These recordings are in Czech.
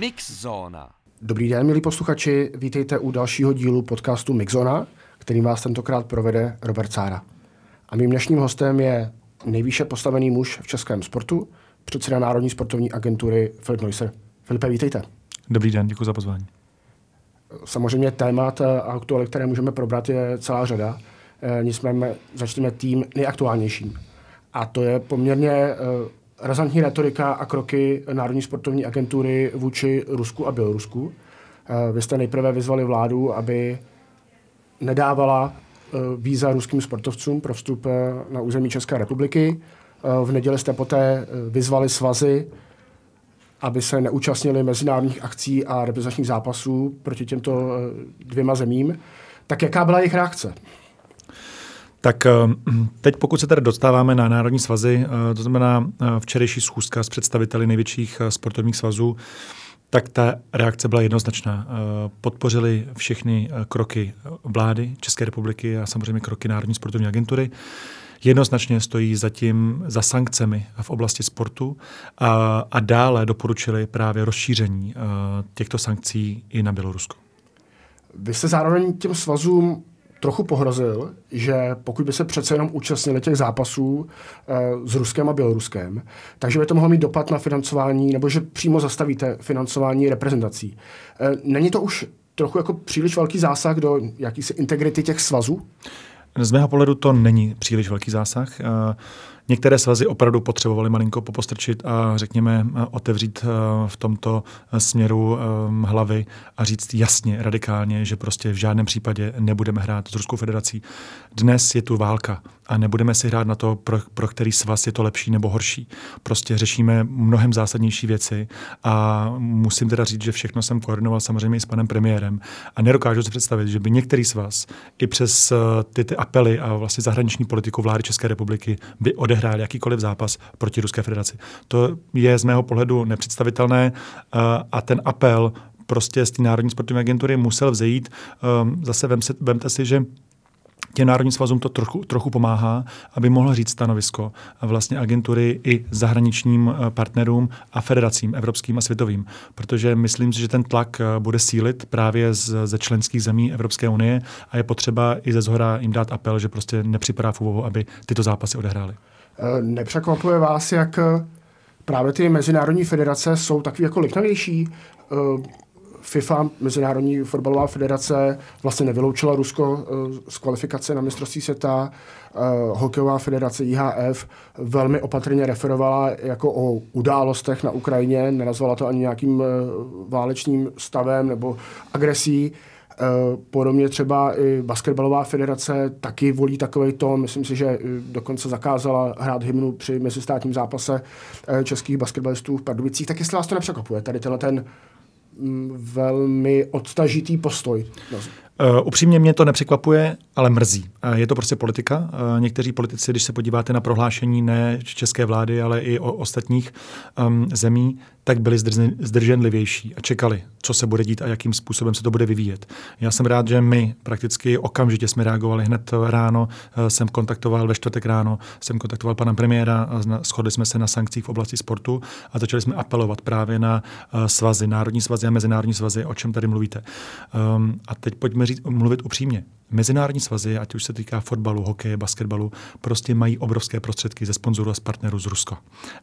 Mixzona. Dobrý den, milí posluchači, vítejte u dalšího dílu podcastu Mixzona, kterým vás tentokrát provede Robert Sára. A mým dnešním hostem je nejvýše postavený muž v českém sportu, předseda Národní sportovní agentury Filip Neusser. Filipe, vítejte. Dobrý den, děkuji za pozvání. Samozřejmě témat a aktuály, které můžeme probrat, je celá řada. E, nicméně začneme tím nejaktuálnějším. A to je poměrně e, razantní retorika a kroky Národní sportovní agentury vůči Rusku a Bělorusku. E, vy jste nejprve vyzvali vládu, aby nedávala víza ruským sportovcům pro vstup na území České republiky. V neděli jste poté vyzvali svazy, aby se neúčastnili mezinárodních akcí a reprezentačních zápasů proti těmto dvěma zemím. Tak jaká byla jejich reakce? Tak teď pokud se tady dostáváme na národní svazy, to znamená včerejší schůzka s představiteli největších sportovních svazů, tak ta reakce byla jednoznačná. Podpořili všechny kroky vlády České republiky a samozřejmě kroky Národní sportovní agentury jednoznačně stojí zatím za sankcemi v oblasti sportu a, a dále doporučili právě rozšíření těchto sankcí i na Bělorusko. Vy jste zároveň těm svazům trochu pohrozil, že pokud by se přece jenom účastnili těch zápasů uh, s Ruskem a Běloruskem, takže by to mohlo mít dopad na financování, nebo že přímo zastavíte financování reprezentací. Uh, není to už trochu jako příliš velký zásah do jakýsi integrity těch svazů? Z mého pohledu to není příliš velký zásah. Některé svazy opravdu potřebovaly malinko popostrčit a řekněme otevřít v tomto směru hlavy a říct jasně, radikálně, že prostě v žádném případě nebudeme hrát s Ruskou federací. Dnes je tu válka a nebudeme si hrát na to, pro, pro který svaz je to lepší nebo horší. Prostě řešíme mnohem zásadnější věci a musím teda říct, že všechno jsem koordinoval samozřejmě i s panem premiérem a nedokážu si představit, že by některý svaz i přes ty, ty apely a vlastně zahraniční politiku vlády České republiky by odehrál jakýkoliv zápas proti Ruské federaci. To je z mého pohledu nepředstavitelné a ten apel prostě z té Národní sportovní agentury musel vzejít. Zase vem se, vemte si, že těm národním svazům to trochu, trochu pomáhá, aby mohl říct stanovisko vlastně agentury i zahraničním partnerům a federacím evropským a světovým. Protože myslím si, že ten tlak bude sílit právě z, ze členských zemí Evropské unie a je potřeba i ze zhora jim dát apel, že prostě nepřipadá v úvahu, aby tyto zápasy odehrály. Nepřekvapuje vás, jak právě ty mezinárodní federace jsou takový jako liknavější? FIFA, Mezinárodní fotbalová federace, vlastně nevyloučila Rusko z kvalifikace na mistrovství světa. Hokejová federace IHF velmi opatrně referovala jako o událostech na Ukrajině, nenazvala to ani nějakým válečným stavem nebo agresí. Podobně třeba i basketbalová federace taky volí takový tón. Myslím si, že dokonce zakázala hrát hymnu při mezistátním zápase českých basketbalistů v Pardubicích. Tak jestli vás to nepřekvapuje, tady tenhle ten velmi odtažitý postoj. Uh, upřímně mě to nepřekvapuje, ale mrzí. Je to prostě politika. Někteří politici, když se podíváte na prohlášení ne české vlády, ale i o ostatních um, zemí, tak byli zdrženlivější a čekali, co se bude dít a jakým způsobem se to bude vyvíjet. Já jsem rád, že my prakticky okamžitě jsme reagovali hned ráno, jsem kontaktoval ve čtvrtek ráno, jsem kontaktoval pana premiéra, shodli jsme se na sankcích v oblasti sportu a začali jsme apelovat právě na svazy, národní svazy a mezinárodní svazy, o čem tady mluvíte. Um, a teď pojďme říct, mluvit upřímně. Mezinárodní svazy, ať už se týká fotbalu, hokeje, basketbalu, prostě mají obrovské prostředky ze sponzorů a z partnerů z Ruska.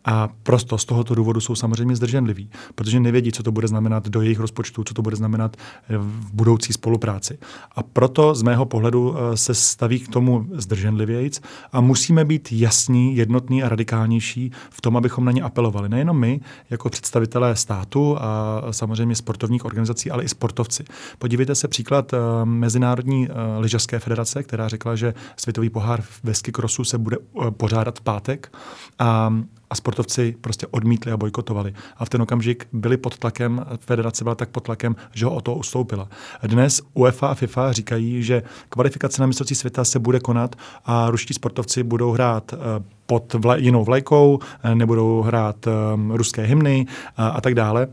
A prosto z tohoto důvodu jsou samozřejmě zdrženliví, protože nevědí, co to bude znamenat do jejich rozpočtu, co to bude znamenat eh, v budoucí spolupráci. A proto z mého pohledu eh, se staví k tomu zdrženlivějc a musíme být jasní, jednotní a radikálnější v tom, abychom na ně apelovali. Nejenom my, jako představitelé státu a samozřejmě sportovních organizací, ale i sportovci. Podívejte se příklad eh, Mezinárodní lyžařské federace, která řekla, že světový pohár ve skikrosu se bude pořádat v pátek. A a sportovci prostě odmítli a bojkotovali. A v ten okamžik byli pod tlakem, federace byla tak pod tlakem, že ho o to ustoupila. Dnes UEFA a FIFA říkají, že kvalifikace na mistrovství světa se bude konat a ruští sportovci budou hrát eh, pod vla, jinou vlajkou, eh, nebudou hrát um, ruské hymny a, a tak dále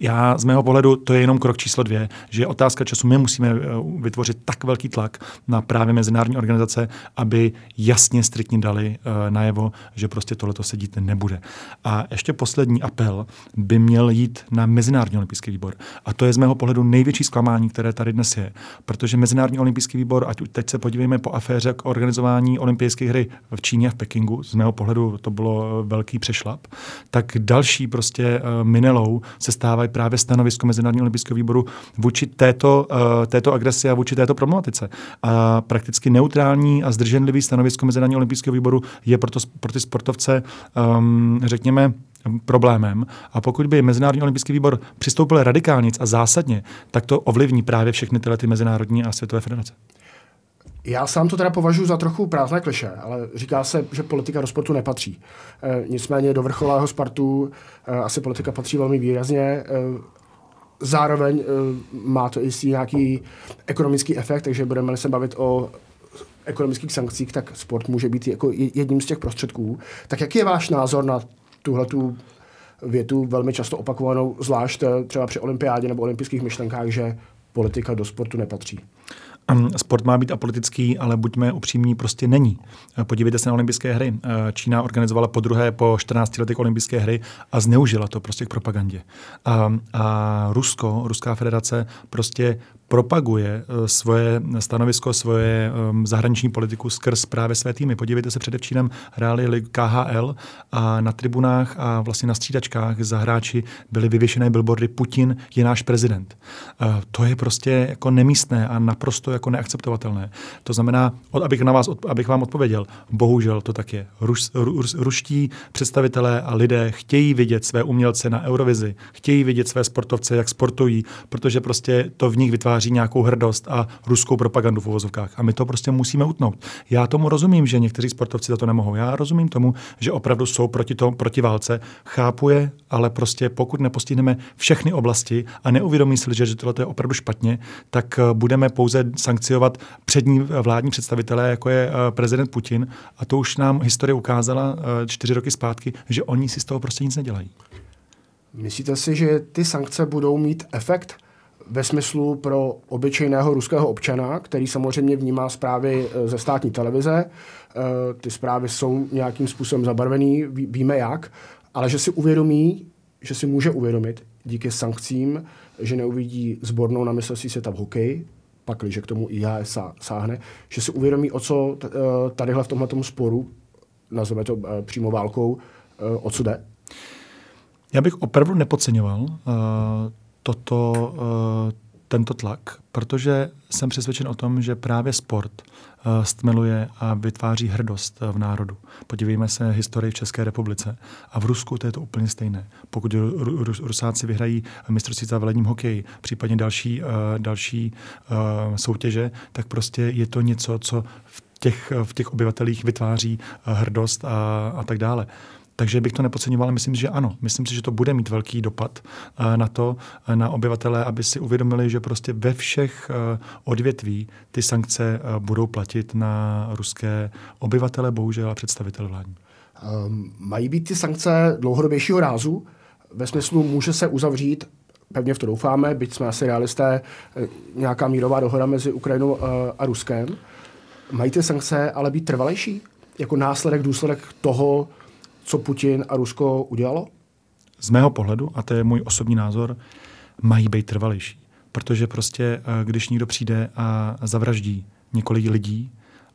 já z mého pohledu to je jenom krok číslo dvě, že je otázka času. My musíme eh, vytvořit tak velký tlak na právě mezinárodní organizace, aby jasně striktně dali uh, najevo, že prostě tohleto se dít nebude. A ještě poslední apel by měl jít na Mezinárodní olympijský výbor. A to je z mého pohledu největší zklamání, které tady dnes je. Protože Mezinárodní olympijský výbor, ať teď se podívejme po aféře k organizování olympijských hry v Číně a v Pekingu, z mého pohledu to bylo velký přešlap, tak další prostě minelou se stávají právě stanovisko Mezinárodního olympijského výboru vůči této, uh, této agresi a vůči této problematice. A prakticky neutrální a zdrženlivý stanovisko Mezinárodního olympijského výboru je proto, pro ty sportovce, um, řekněme, problémem. A pokud by Mezinárodní olympijský výbor přistoupil radikálně a zásadně, tak to ovlivní právě všechny tyhle ty mezinárodní a světové federace. Já sám to teda považuji za trochu prázdné kliše, ale říká se, že politika do sportu nepatří. E, nicméně do vrcholého sportu e, asi politika patří velmi výrazně. E, zároveň e, má to i nějaký ekonomický efekt, takže budeme se bavit o ekonomických sankcích, tak sport může být jako jedním z těch prostředků. Tak jaký je váš názor na tuhletu větu velmi často opakovanou, zvlášť třeba při olympiádě nebo olympijských myšlenkách, že politika do sportu nepatří? Sport má být apolitický, ale buďme upřímní, prostě není. Podívejte se na olympijské hry. Čína organizovala po druhé po 14 letech olympijské hry a zneužila to prostě k propagandě. A, a Rusko, Ruská federace prostě propaguje eh, svoje stanovisko, svoje um, zahraniční politiku skrz právě své týmy. Podívejte se, předevčírem hráli KHL a na tribunách a vlastně na střídačkách za hráči byly vyvěšené billboardy Putin je náš prezident. Uh, to je prostě jako nemístné a naprosto jako neakceptovatelné. To znamená, abych, na vás, abych vám odpověděl, bohužel to tak je. Rus, rus, ruští představitelé a lidé chtějí vidět své umělce na Eurovizi, chtějí vidět své sportovce, jak sportují, protože prostě to v nich vytváří vytváří nějakou hrdost a ruskou propagandu v uvozovkách. A my to prostě musíme utnout. Já tomu rozumím, že někteří sportovci za to nemohou. Já rozumím tomu, že opravdu jsou proti, to, proti válce. Chápu je, ale prostě pokud nepostihneme všechny oblasti a neuvědomí si, že tohle je opravdu špatně, tak eh, budeme pouze sankciovat přední vládní představitelé, jako je eh, prezident Putin. A to už nám historie ukázala eh, čtyři roky zpátky, že oni si z toho prostě nic nedělají. Myslíte si, že ty sankce budou mít efekt? Ve smyslu pro obyčejného ruského občana, který samozřejmě vnímá zprávy eh, ze státní televize. Eh, ty zprávy jsou nějakým způsobem zabarvený, víme jak, ale že si uvědomí, že si může uvědomit díky sankcím, že neuvidí zbornou na mistrovství světa v hokeji, pak, když k tomu IHS sáhne, že si uvědomí, o co eh, tadyhle v tomhle sporu, nazveme to přímo válkou, o co jde? Já bych opravdu nepodceňoval toto, eh, tento tlak, protože jsem přesvědčen o tom, že právě sport eh, stmeluje a vytváří hrdost eh, v národu. Podívejme se historii v České republice. A v Rusku to je to úplně stejné. Pokud Rusáci vyhrají mistrovství v ledním hokeji, případně další, další soutěže, tak prostě je to něco, co v těch, v těch obyvatelích vytváří hrdost a, a tak dále. Takže bych to nepodceňoval, myslím si, že ano. Myslím si, že to bude mít velký dopad eh, na to, eh, na obyvatele, aby si uvědomili, že prostě ve všech eh, odvětví ty sankce budou platit na ruské obyvatele, bohužel a představitele vládní. Um, mají být ty sankce dlouhodobějšího rázu? Ve smyslu může se uzavřít pevně v to doufáme, byť jsme asi realisté, nějaká mírová dohoda mezi Ukrajinou a Ruskem. Mají ty sankce ale být trvalejší? Jako následek, důsledek toho, co Putin a Rusko udělalo? Z mého pohledu, a to je můj osobní názor, mají být trvalejší. Protože prostě, eh, když někdo přijde a zavraždí několik lidí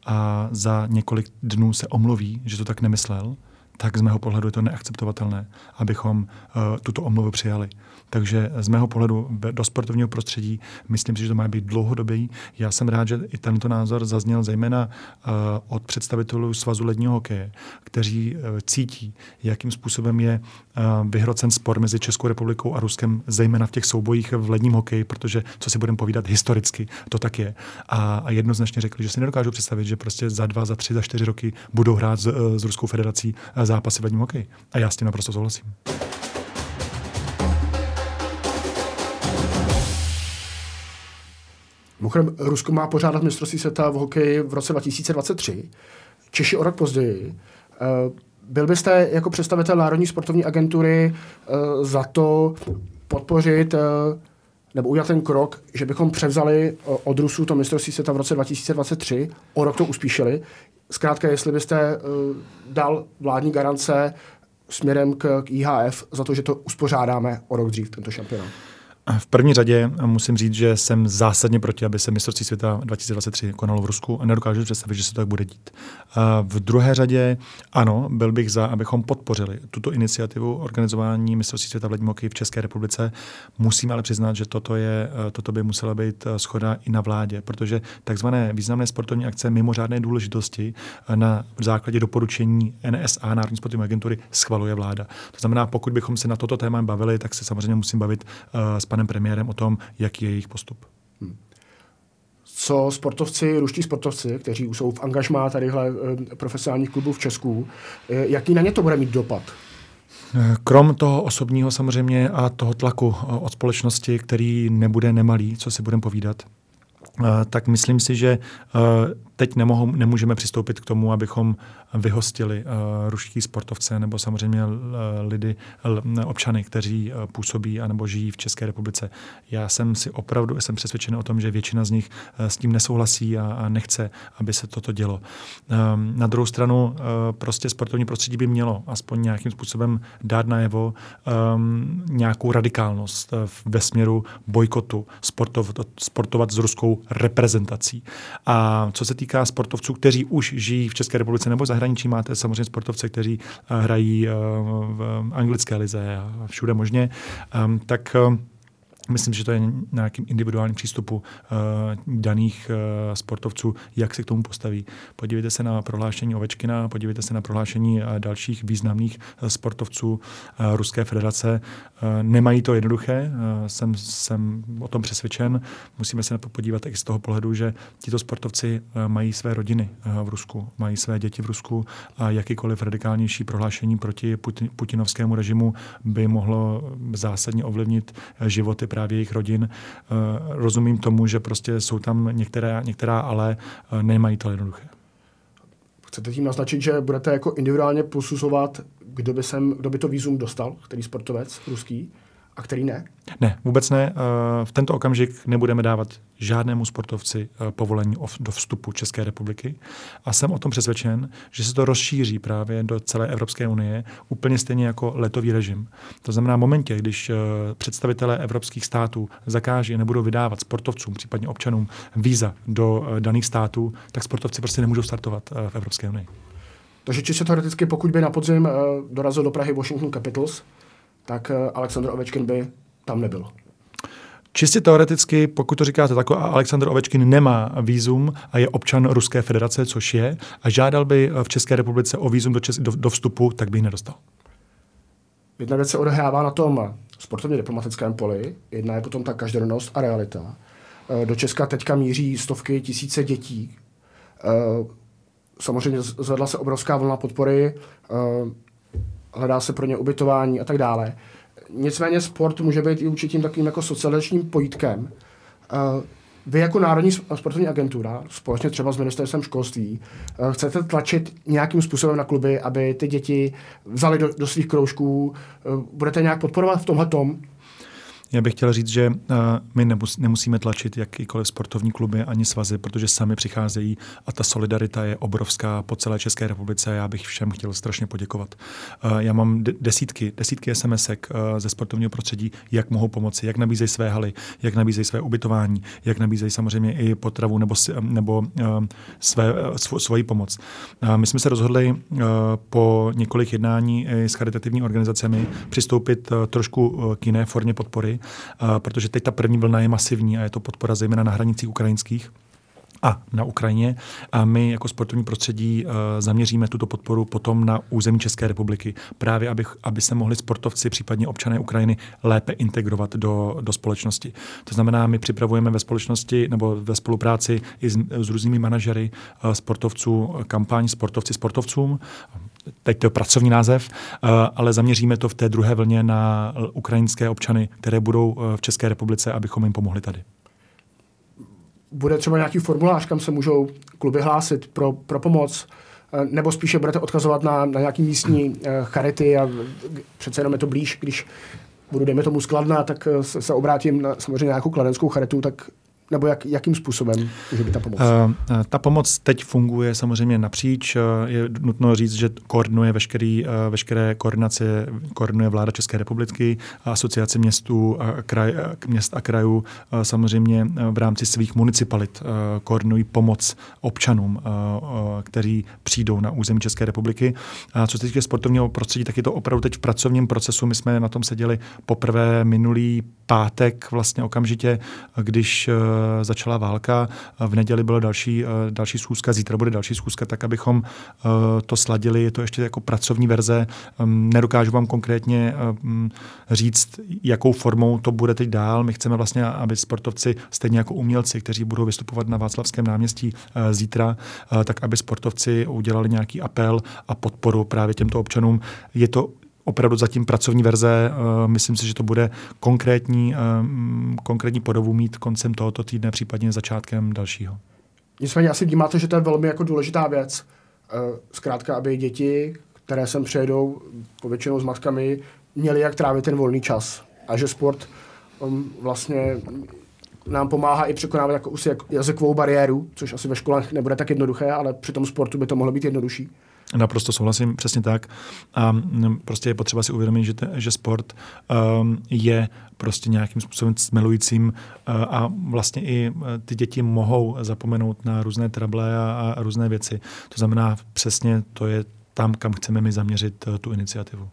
a za několik dnů se omluví, že to tak nemyslel, tak z mého pohledu je to neakceptovatelné, abychom uh, tuto omluvu přijali. Takže z mého pohledu do sportovního prostředí myslím si, že to má být dlouhodobý. Já jsem rád, že i tento názor zazněl zejména uh, od představitelů Svazu ledního hokeje, kteří uh, cítí, jakým způsobem je uh, vyhrocen spor mezi Českou republikou a Ruskem, zejména v těch soubojích v ledním hokeji, protože, co si budeme povídat, historicky to tak je. A, a jednoznačně řekli, že si nedokážu představit, že prostě za dva, za tři, za čtyři roky budou hrát s, s Ruskou federací zápasy v ledním hokeji. A já s tím naprosto souhlasím. Mimochodem, Rusko má pořádat mistrovství světa v hokeji v roce 2023, Češi o rok později. Eh, byl byste jako představitel Národní sportovní agentury eh, za to podpořit eh, nebo udělat ten krok, že bychom převzali od Rusů to mistrovství světa v roce 2023, o rok to uspíšili. Zkrátka, jestli byste dal vládní garance směrem k, k IHF za to, že to uspořádáme o rok dřív, tento šampionát. V první řadě musím říct, že jsem zásadně proti, aby se mistrovství světa 2023 konalo v Rusku a nedokážu představit, že se to tak bude dít. V druhé řadě ano, byl bych za, abychom podpořili tuto iniciativu organizování mistrovství světa v ledním hokeji v České republice. Musím ale přiznat, že toto, je, toto by musela být schoda i na vládě, protože takzvané významné sportovní akce mimořádné důležitosti na základě doporučení NSA, Národní sportovní agentury, schvaluje vláda. To znamená, pokud bychom se na toto téma bavili, tak se samozřejmě musím bavit uh, s panem premiérem o tom, jaký je jejich postup. Hmm. Co sportovci, ruští sportovci, kteří jsou v angažmá tadyhle eh, profesionálních klubů v Česku, eh, jaký na ně to bude mít dopad? Eh, krom toho osobního samozřejmě a toho tlaku od společnosti, který nebude nemalý, co si budeme povídat, tak myslím si, že teď nemohou, nemůžeme přistoupit k tomu, abychom vyhostili uh, ruští sportovce nebo samozřejmě uh, lidi, uh, občany, kteří uh, působí anebo žijí v České republice. Já jsem si opravdu jsem přesvědčen o tom, že většina z nich uh, s tím nesouhlasí a, a nechce, aby se toto dělo. Um, na druhou stranu uh, prostě sportovní prostředí by mělo aspoň nějakým způsobem dát najevo um, nějakou radikálnost uh, ve směru bojkotu sportov, sportovat s ruskou reprezentací. A co se týká týká sportovců, kteří už žijí v České republice nebo zahraničí, máte samozřejmě sportovce, kteří eh, hrají eh, v anglické lize a všude možně, ehm, tak eh, Myslím, že to je nějakým individuálním přístupu uh, daných uh, sportovců, jak se k tomu postaví. Podívejte se na prohlášení Ovečkina, podívejte se na prohlášení uh, dalších významných uh, sportovců uh, Ruské federace. Uh, nemají to jednoduché, uh, jsem, jsem o tom přesvědčen. Musíme se podívat i z toho pohledu, že tito sportovci uh, mají své rodiny uh, v Rusku, mají své děti v Rusku a jakýkoliv radikálnější prohlášení proti Putin, putinovskému režimu by mohlo zásadně ovlivnit životy právě jejich rodin. Eh, rozumím tomu, že prostě jsou tam některé, některá ale eh, nemají to jednoduché. Chcete tím naznačit, že budete jako individuálně posuzovat, kdo by, sem, kdo by to výzum dostal, který sportovec ruský? A který ne? Ne, vůbec ne. Eh, v tento okamžik nebudeme dávat žádnému sportovci eh, povolení do vstupu České republiky a jsem o tom přesvědčen, že se to rozšíří právě do celé Evropské unie úplně stejně jako letový režim. To znamená, v momentě, když eh, představitelé evropských států zakáží a nebudou vydávat sportovcům, případně občanům víza do daných států, tak sportovci prostě nemůžou startovat v Evropské unii. Takže čistě teoreticky, pokud by na podzim dorazil do Prahy Washington Capitals, tak eh, Aleksandr Ovečkin by tam nebyl. Čistě teoreticky, pokud to říkáte tak, Aleksandr Ovečkin nemá výzum a je občan Ruské federace, což je, a žádal by v České republice o výzum do, čes- do, do vstupu, tak by ji nedostal. Jedna věc se odehrává na tom sportovně diplomatickém poli, jedna je potom ta každodennost a realita. Eh, do Česka teďka míří stovky tisíce dětí. Eh, samozřejmě zvedla se obrovská vlna podpory hledá se pro ně ubytování a tak dále. Nicméně sport může být i určitým takovým jako socializačním pojítkem. Uh, vy jako Národní sportovní agentura, společně třeba s ministerstvem školství, uh, chcete tlačit nějakým způsobem na kluby, aby ty děti vzali do, do svých kroužků. Uh, budete nějak podporovat v tomhle tom? Já bych chtěl říct, že uh, my nemus, nemusíme tlačit jakýkoliv sportovní kluby ani svazy, protože sami přicházejí a ta solidarita je obrovská po celé České republice. Já bych všem chtěl strašně poděkovat. Uh, já mám desítky, desítky SMSek uh, ze sportovního prostředí, jak mohou pomoci, jak nabízejí své haly, jak nabízejí své ubytování, jak nabízejí samozřejmě i potravu nebo, nebo své, svoji pomoc. My jsme se rozhodli po několik jednání s charitativními organizacemi přistoupit trošku k jiné formě podpory protože teď ta první vlna je masivní a je to podpora zejména na hranicích ukrajinských a na Ukrajině. A my jako sportovní prostředí uh, zaměříme tuto podporu potom na území České republiky, právě aby, aby se mohli sportovci, případně občané Ukrajiny, lépe integrovat do, do společnosti. To znamená, my připravujeme ve společnosti nebo ve spolupráci i s, s různými manažery uh, sportovců kampaň Sportovci sportovcům teď to je pracovní název, ale zaměříme to v té druhé vlně na ukrajinské občany, které budou v České republice, abychom jim pomohli tady. Bude třeba nějaký formulář, kam se můžou kluby hlásit pro, pro pomoc, eh, nebo spíše budete odkazovat na, na nějaký místní charity a přece jenom je to blíž, když budu, dejme tomu, skladná, tak eh, se, se obrátím na samozřejmě nějakou kladenskou charitu, tak nebo jak, jakým způsobem může být ta pomoc? Uh, ta pomoc teď funguje samozřejmě napříč. Je nutno říct, že koordinuje veškerý, veškeré koordinace, koordinuje vláda České republiky, asociace městů a kraj, měst a krajů samozřejmě v rámci svých municipalit koordinují pomoc občanům, kteří přijdou na území České republiky. A co se týče sportovního prostředí, tak je to opravdu teď v pracovním procesu. My jsme na tom seděli poprvé minulý pátek vlastně okamžitě, když Eh, začala válka. V neděli byla další, eh, další schůzka, zítra bude další schůzka, tak abychom eh, to sladili. Je to ještě jako pracovní verze. Ehm, nedokážu vám konkrétně ehm, říct, jakou formou to bude teď dál. My chceme vlastně, aby sportovci, stejně jako umělci, kteří budou vystupovat na Václavském náměstí zítra, tak aby sportovci udělali nějaký apel a podporu právě těmto občanům. Je to opravdu zatím pracovní verze. Eh, myslím si, že to bude konkrétní, eh, konkrétní podobu mít koncem tohoto týdne, případně začátkem dalšího. Nicméně asi vnímáte, že to je velmi jako důležitá věc. Eh, zkrátka, aby děti, které sem přejdou povětšinou s matkami, měli jak trávit ten volný čas. A že sport um, vlastně nám pomáhá i překonávat jako jazykovou bariéru, což asi ve školách nebude tak jednoduché, ale při tom sportu by to mohlo být jednodušší. Naprosto souhlasím, přesně tak. A mm, prostě je potřeba si uvědomit, že, te, že sport um, je prostě nějakým způsobem smelujícím uh, a vlastně i uh, ty děti mohou zapomenout na různé trable a, a různé věci. To znamená, přesně to je tam, kam chceme my zaměřit uh, tu iniciativu.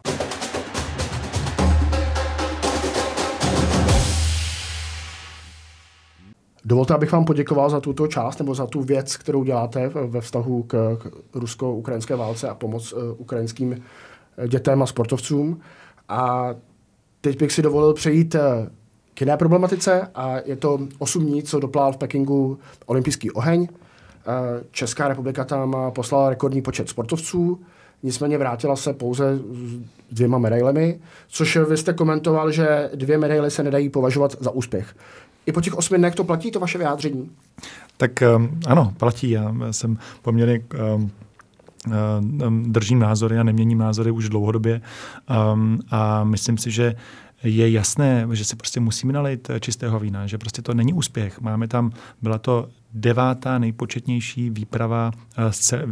Dovolte, abych vám poděkoval za tuto část nebo za tu věc, kterou děláte ve vztahu k, rusko-ukrajinské válce a pomoc uh, ukrajinským eh, dětem a sportovcům. A teď bych si dovolil přejít uh, k jiné problematice a je to 8 dní, co doplál v Pekingu olympijský oheň. Česká republika tam poslala rekordní počet sportovců, nicméně vrátila se pouze s dvěma medailemi, což vy jste komentoval, že dvě medaily se nedají považovat za úspěch. I po těch osmi dnech to platí, to vaše vyjádření? Tak um, ano, platí. Já jsem poměrně um, držím názory a neměním názory už dlouhodobě um, a myslím si, že je jasné, že si prostě musíme nalejt čistého vína, že prostě to není úspěch. Máme tam, byla to devátá nejpočetnější výprava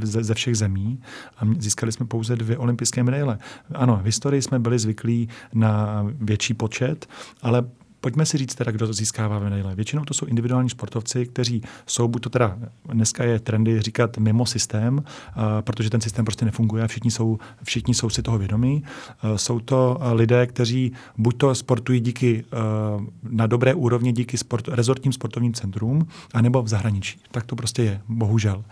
ze všech zemí a získali jsme pouze dvě olympijské medaile. Ano, v historii jsme byli zvyklí na větší počet, ale Pojďme si říct teda, kdo to získává medaile. Většinou to jsou individuální sportovci, kteří jsou, buď to teda dneska je trendy říkat mimo systém, uh, protože ten systém prostě nefunguje a všichni jsou, všichni jsou si toho vědomí. Uh, jsou to lidé, kteří buď to sportují díky na dobré úrovni díky sport, rezortním sportovním centrům, anebo v zahraničí. Tak to prostě je, bohužel.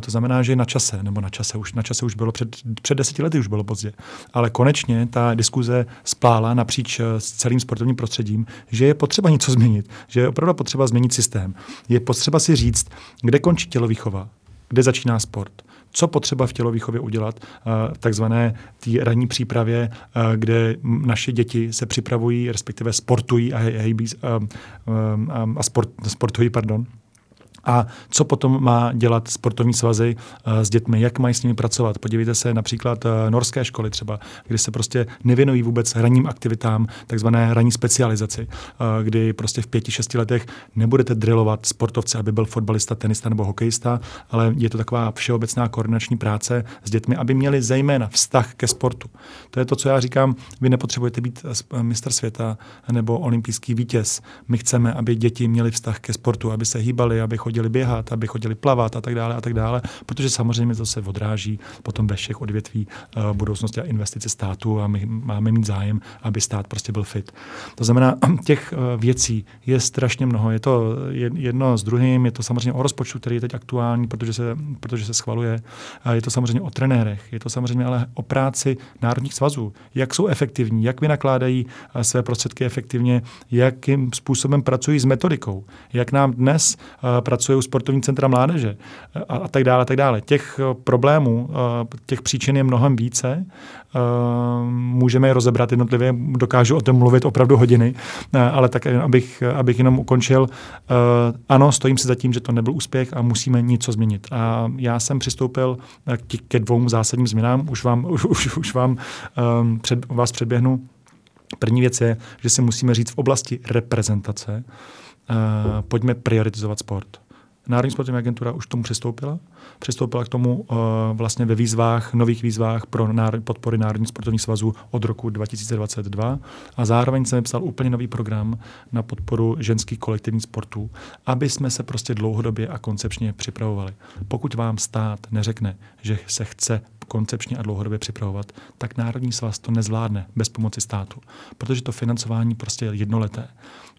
To znamená, že na čase, nebo na čase už, na čase už bylo před, před deseti lety už bylo pozdě. Ale konečně ta diskuze splála napříč s celým sportovním prostředím, že je potřeba něco změnit, že je opravdu potřeba změnit systém. Je potřeba si říct, kde končí tělovýchova, kde začíná sport. Co potřeba v tělovýchově udělat, takzvané té ranní přípravě, kde naše děti se připravují, respektive sportují a, a, a, a sport, sportují, pardon, a co potom má dělat sportovní svazy uh, s dětmi, jak mají s nimi pracovat. Podívejte se například uh, norské školy třeba, kde se prostě nevěnují vůbec hraním aktivitám, takzvané hraní specializaci, uh, kdy prostě v pěti, šesti letech nebudete drillovat sportovce, aby byl fotbalista, tenista nebo hokejista, ale je to taková všeobecná koordinační práce s dětmi, aby měli zejména vztah ke sportu. To je to, co já říkám, vy nepotřebujete být mistr světa nebo olympijský vítěz. My chceme, aby děti měli vztah ke sportu, aby se hýbali, aby chodili chodili běhat, aby chodili plavat a tak dále a tak dále, protože samozřejmě to se odráží potom ve všech odvětví uh, budoucnosti a investice státu a my máme mít zájem, aby stát prostě byl fit. To znamená, těch uh, věcí je strašně mnoho. Je to jedno s druhým, je to samozřejmě o rozpočtu, který je teď aktuální, protože se, protože se schvaluje. Je to samozřejmě o trenérech, je to samozřejmě ale o práci národních svazů. Jak jsou efektivní, jak vynakládají uh, své prostředky efektivně, jakým způsobem pracují s metodikou. Jak nám dnes pracuje u sportovní centra mládeže a, a tak dále, a tak dále. Těch problémů, těch příčin je mnohem více. Můžeme je rozebrat jednotlivě, dokážu o tom mluvit opravdu hodiny, ale tak, abych, abych jenom ukončil. Ano, stojím si za tím, že to nebyl úspěch a musíme něco změnit. A já jsem přistoupil ke dvou zásadním změnám, už vám, už, už, už vám před, vás předběhnu. První věc je, že si musíme říct v oblasti reprezentace, uh, pojďme prioritizovat sport. Národní sportovní agentura už k tomu přistoupila. Přistoupila k tomu uh, vlastně ve výzvách, nových výzvách pro národ, podpory Národní sportovních svazů od roku 2022 a zároveň jsem psal úplně nový program na podporu ženských kolektivních sportů, aby jsme se prostě dlouhodobě a koncepčně připravovali. Pokud vám stát neřekne, že se chce koncepčně a dlouhodobě připravovat, tak Národní svaz to nezvládne bez pomoci státu, protože to financování prostě je jednoleté.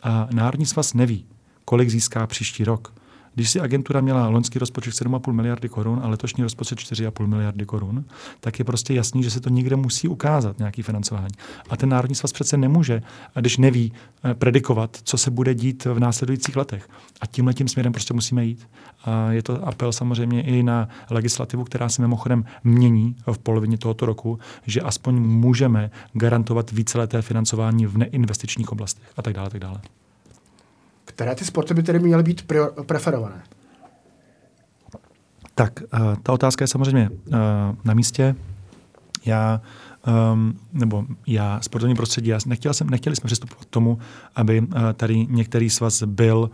A Národní svaz neví, kolik získá příští rok. Když si agentura měla loňský rozpočet 7,5 miliardy korun a letošní rozpočet 4,5 miliardy korun, tak je prostě jasný, že se to někde musí ukázat, nějaký financování. A ten Národní svaz přece nemůže, když neví, eh, predikovat, co se bude dít v následujících letech. A tímhle tím směrem prostě musíme jít. A je to apel samozřejmě i na legislativu, která se mimochodem mění v polovině tohoto roku, že aspoň můžeme garantovat víceleté financování v neinvestičních oblastech a tak dále. Tak dále. Které ty sporty by tedy měly být preferované? Tak, uh, ta otázka je samozřejmě uh, na místě. Já um, nebo já, sportovní prostředí, já nechtěl jsem, nechtěli jsme přistupovat k tomu, aby uh, tady některý svaz byl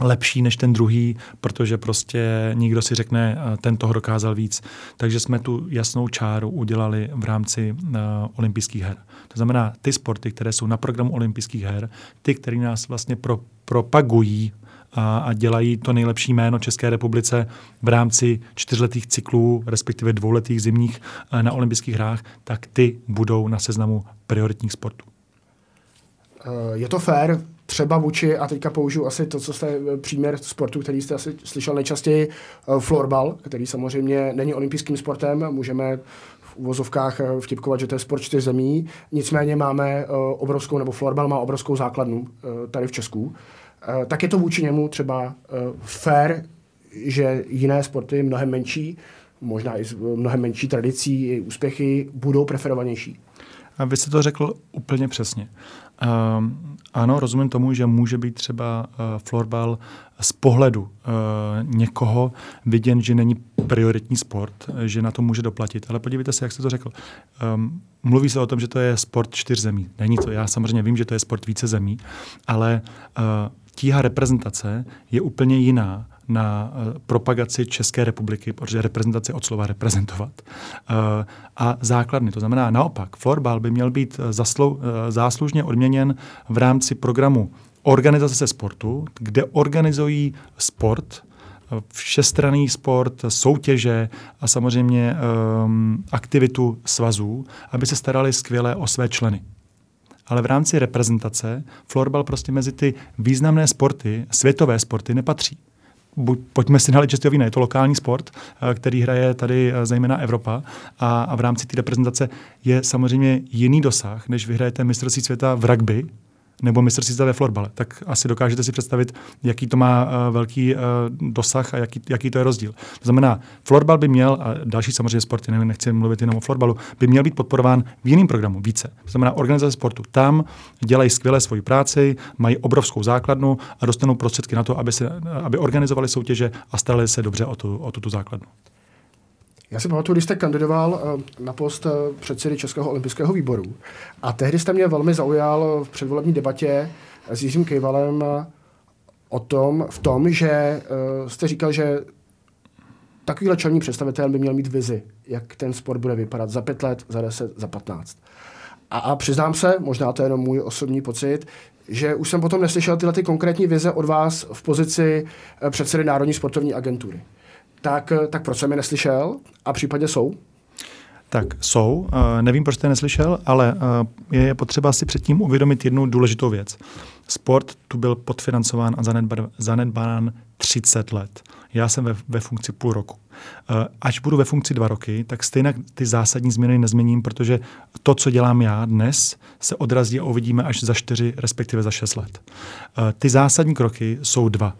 lepší než ten druhý, protože prostě nikdo si řekne, ten toho dokázal víc. Takže jsme tu jasnou čáru udělali v rámci uh, olympijských her. To znamená, ty sporty, které jsou na programu olympijských her, ty, které nás vlastně pro, propagují a, a dělají to nejlepší jméno České republice v rámci čtyřletých cyklů, respektive dvouletých zimních na olympijských hrách, tak ty budou na seznamu prioritních sportů. Je to fér třeba vůči, a teďka použiju asi to, co jste eh, příměr sportu, který jste asi slyšel nejčastěji, uh, florbal, který samozřejmě není olympijským sportem, můžeme v uvozovkách eh, vtipkovat, že to je sport čtyř zemí, nicméně máme obrovskou, nebo florbal má obrovskou základnu tady v Česku. Tak je to vůči němu třeba fair, že jiné sporty mnohem menší, možná i s mnohem menší tradicí, i úspěchy budou preferovanější. A vy jste to řekl úplně přesně. Um, ano, rozumím tomu, že může být třeba uh, florbal z pohledu uh, někoho viděn, že není prioritní sport, že na to může doplatit. Ale podívejte se, jak jste to řekl. Um, mluví se o tom, že to je sport čtyř zemí. Není to. Já samozřejmě vím, že to je sport více zemí, ale uh, tíha reprezentace je úplně jiná na uh, propagaci České republiky, protože reprezentace od slova reprezentovat. Uh, a základny, to znamená naopak, florbal by měl být zaslou, uh, záslužně odměněn v rámci programu organizace sportu, kde organizují sport, všestranný sport, soutěže a samozřejmě um, aktivitu svazů, aby se starali skvěle o své členy ale v rámci reprezentace florbal prostě mezi ty významné sporty, světové sporty nepatří. Buď, pojďme si nalit čistého vína, je to lokální sport, eh, který hraje tady eh, zejména Evropa. A, a v rámci té reprezentace je samozřejmě jiný dosah, než vyhrajete mistrovství světa v rugby, nebo mistrovství světa ve florbale, tak asi dokážete si představit, jaký to má uh, velký uh, dosah a jaký, jaký to je rozdíl. To znamená, florbal by měl, a další samozřejmě sporty, nevím, nechci mluvit jenom o florbalu, by měl být podporován v jiném programu více. To znamená, organizace sportu tam dělají skvěle svoji práci, mají obrovskou základnu a dostanou prostředky na to, aby, se, aby organizovali soutěže a starali se dobře o tu, o tu, tu základnu. Já si pamatuju, když jste kandidoval eh, na post eh, předsedy Českého olympijského výboru a tehdy jste mě velmi zaujal v předvolební debatě s Jiřím Kejvalem eh, o tom, v tom, že jste říkal, že takovýhle čelní představitel by měl mít vizi, jak ten sport bude vypadat za pět let, za deset, za patnáct. A, a přiznám se, možná to je jenom můj osobní pocit, že už jsem potom neslyšel tyhle ty konkrétní vize od vás v pozici předsedy Národní sportovní agentury tak, eh, tak proč jsem je neslyšel? A případně jsou? Tak jsou. Uh, nevím, proč jste neslyšel, ale uh, je potřeba si předtím uvědomit jednu důležitou věc. Sport tu byl podfinancován a zanedbán 30 let. Já jsem ve, ve funkci půl roku. Až budu ve funkci dva roky, tak stejně ty zásadní změny nezměním, protože to, co dělám já dnes, se odrazí a uvidíme až za čtyři, respektive za šest let. Ty zásadní kroky jsou dva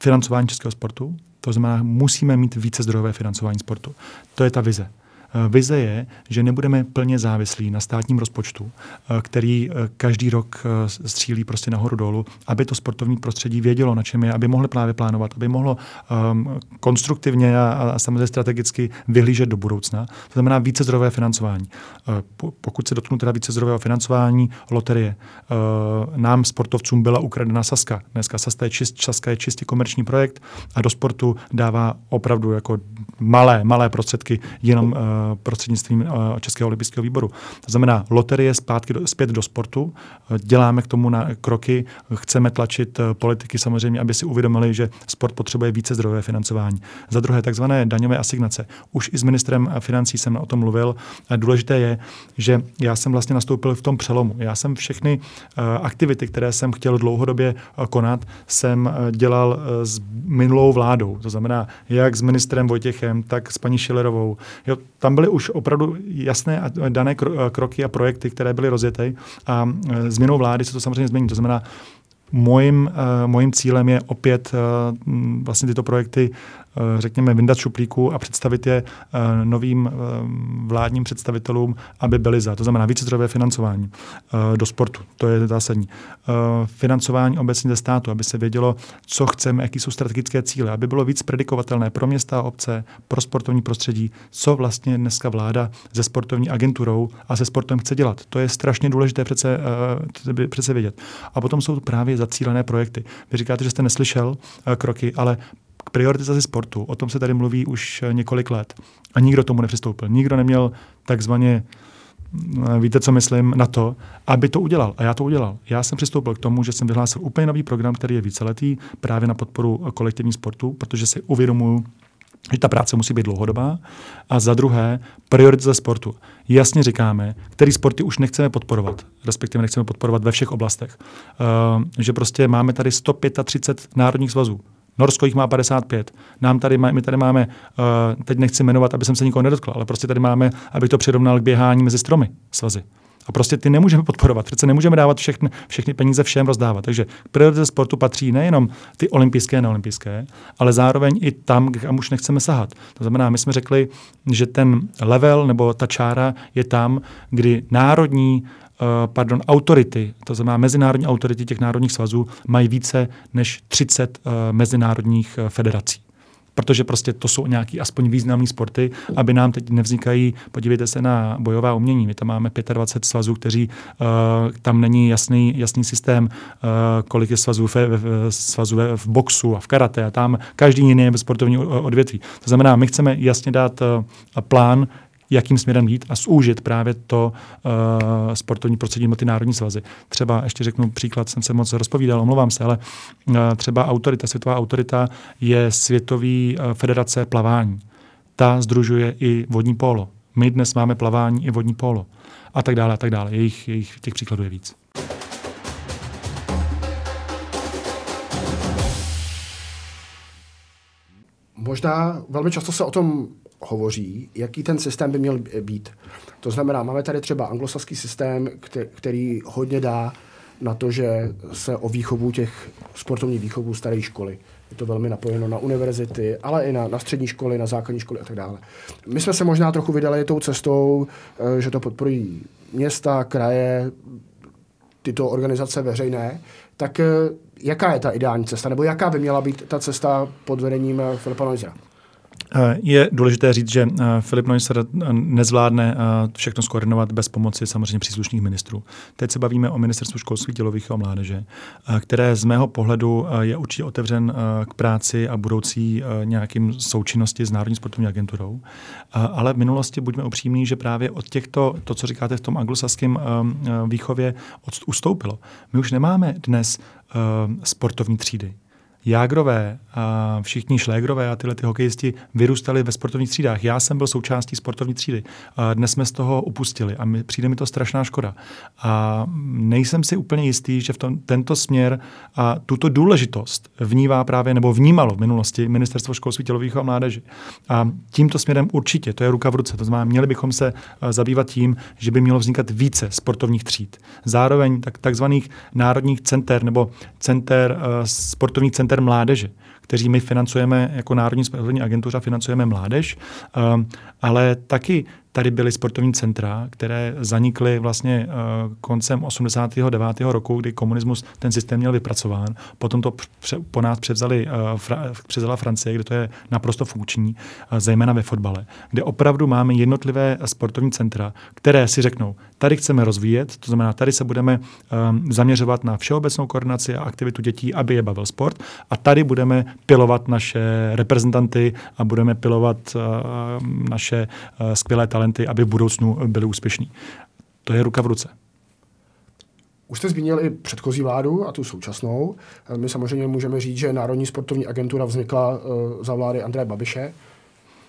financování českého sportu, to znamená, musíme mít více zdrojové financování sportu. To je ta vize. Eh, vize je, že nebudeme plně závislí na státním rozpočtu, eh, který eh, každý rok střílí prostě nahoru dolů, aby to sportovní prostředí vědělo, na čem je, aby mohli právě plánovat, aby mohlo um, konstruktivně a, a samozřejmě strategicky vyhlížet do budoucna. To znamená více zdrojové financování. Pokud se dotknu teda více zdrojového financování, loterie. Nám sportovcům byla ukradena Saska. Dneska Saska je, čist, Saska je čistě komerční projekt a do sportu dává opravdu jako malé, malé prostředky jenom prostřednictvím eh, Českého olympijského výboru. To znamená, loterie zpátky do, zpět do sportu, eh, děláme k tomu na kroky, chceme tlačit eh, politiky samozřejmě, aby si uvědomili, že sport potřebuje více zdrojové financování. Za druhé, takzvané daňové asignace. Už i s ministrem financí jsem o tom mluvil. Důležité je, že já jsem vlastně nastoupil v tom přelomu. Já jsem všechny aktivity, které jsem chtěl dlouhodobě konat, jsem dělal s minulou vládou. To znamená, jak s ministrem Vojtěchem, tak s paní Šilerovou. Jo, tam byly už opravdu jasné a dané kroky a projekty, které byly rozjeté a e, změnou vlády se to samozřejmě změní. To znamená, Mojím, uh, mojím cílem je opět vlastně tyto projekty Eh, řekněme, vyndat šuplíku a představit je eh, novým eh, vládním představitelům, aby byli za. To znamená více zdrojové financování do sportu. To je zásadní. Financování obecně ze státu, aby se vědělo, co chceme, jaký jsou strategické cíle, aby bylo víc predikovatelné pro města a obce, pro sportovní prostředí, co vlastně dneska vláda se sportovní agenturou a se sportem chce dělat. To je strašně důležité přece, přece vědět. A potom jsou právě zacílené projekty. Vy říkáte, že jste neslyšel kroky, ale k prioritizaci sportu. O tom se tady mluví už eh, několik let. A nikdo tomu nepřistoupil. Nikdo neměl takzvaně eh, víte, co myslím, na to, aby to udělal. A já to udělal. Já jsem přistoupil k tomu, že jsem vyhlásil úplně nový program, který je víceletý, právě na podporu eh, kolektivní sportu, protože si uvědomuji, že ta práce musí být dlouhodobá. A za druhé, prioritizace sportu. Jasně říkáme, který sporty už nechceme podporovat, respektive nechceme podporovat ve všech oblastech. Uh, že prostě máme tady 135 národních svazů. Norsko jich má 55. Nám tady, my tady máme, uh, teď nechci jmenovat, aby jsem se nikoho nedotkl, ale prostě tady máme, aby to přirovnal k běhání mezi stromy svazy. A prostě ty nemůžeme podporovat. Přece nemůžeme dávat všechny, všechny peníze všem rozdávat. Takže priority sportu patří nejenom ty olympijské a neolympijské, ale zároveň i tam, kam už nechceme sahat. To znamená, my jsme řekli, že ten level nebo ta čára je tam, kdy národní Eh, pardon, autority, to znamená mezinárodní autority těch národních svazů, mají více než 30 uh, eh, mezinárodních uh, federací protože prostě to jsou nějaký aspoň významný sporty, aby nám teď nevznikají, podívejte se na bojová umění, my tam máme 25 svazů, kteří, uh, tam není jasný, jasný systém, uh, kolik je svazů, v, v, svazů v, v boxu a v karate a tam každý jiný sportovní odvětví. To znamená, my chceme jasně dát uh, plán, jakým směrem jít a zúžit právě to uh, sportovní prostředí ty národní svazy. Třeba, ještě řeknu příklad, jsem se moc rozpovídal, omlouvám se, ale uh, třeba autorita, světová autorita je Světový uh, federace plavání. Ta združuje i vodní polo. My dnes máme plavání i vodní polo. A tak dále, a tak dále. Jejich, jejich těch příkladů je víc. Možná velmi často se o tom hovoří, jaký ten systém by měl být. To znamená, máme tady třeba anglosaský systém, který hodně dá na to, že se o výchovu těch sportovní výchovu staré školy. Je to velmi napojeno na univerzity, ale i na, na střední školy, na základní školy a tak dále. My jsme se možná trochu vydali tou cestou, eh, že to podporují města, kraje, tyto organizace veřejné. Tak eh, jaká je ta ideální cesta, nebo jaká by měla být ta cesta pod vedením eh, Filipa Noizera? Eh, je důležité říct, že eh, Filip Neusser eh, nezvládne všechno skoordinovat bez pomoci samozřejmě příslušných ministrů. Teď se bavíme o ministerstvu školství, tělových a mládeže, které z mého pohledu je určitě otevřen k práci a budoucí nějakým součinnosti s Národní sportovní agenturou. Ale v minulosti buďme upřímní, že právě od těchto, to, co říkáte v tom anglosaském výchově, ustoupilo. My už nemáme dnes sportovní třídy. Jágrové a všichni šlégrové a tyhle ty hokejisti vyrůstali ve sportovních třídách. Já jsem byl součástí sportovní třídy. A dnes jsme z toho upustili a mi, přijde mi to strašná škoda. A nejsem si úplně jistý, že v tom, tento směr a tuto důležitost vnívá právě nebo vnímalo v minulosti Ministerstvo školství tělových a mládeže. A tímto směrem určitě, to je ruka v ruce. To znamená, měli bychom se zabývat tím, že by mělo vznikat více sportovních tříd. Zároveň tak, takzvaných národních center nebo center, sportovních center mládeže, kteří my financujeme jako Národní sportovní agentura, financujeme mládež, ale taky tady byly sportovní centra, které zanikly vlastně uh, koncem 89. roku, kdy komunismus ten systém měl vypracován. Potom to po nás převzali, fra- převzala Francie, kde to je naprosto funkční, uh, zejména ve fotbale, kde opravdu máme jednotlivé sportovní centra, které si řeknou, tady chceme rozvíjet, to znamená, tady se budeme zaměřovat na všeobecnou koordinaci a aktivitu dětí, aby je bavil sport a tady budeme pilovat naše reprezentanty a budeme pilovat naše skvělé talenty, aby v budoucnu byli úspěšní. To je ruka v ruce. Už jste zmínil i předchozí vládu a tu současnou. My samozřejmě můžeme říct, že Národní sportovní agentura vznikla uh, za vlády Andreje Babiše.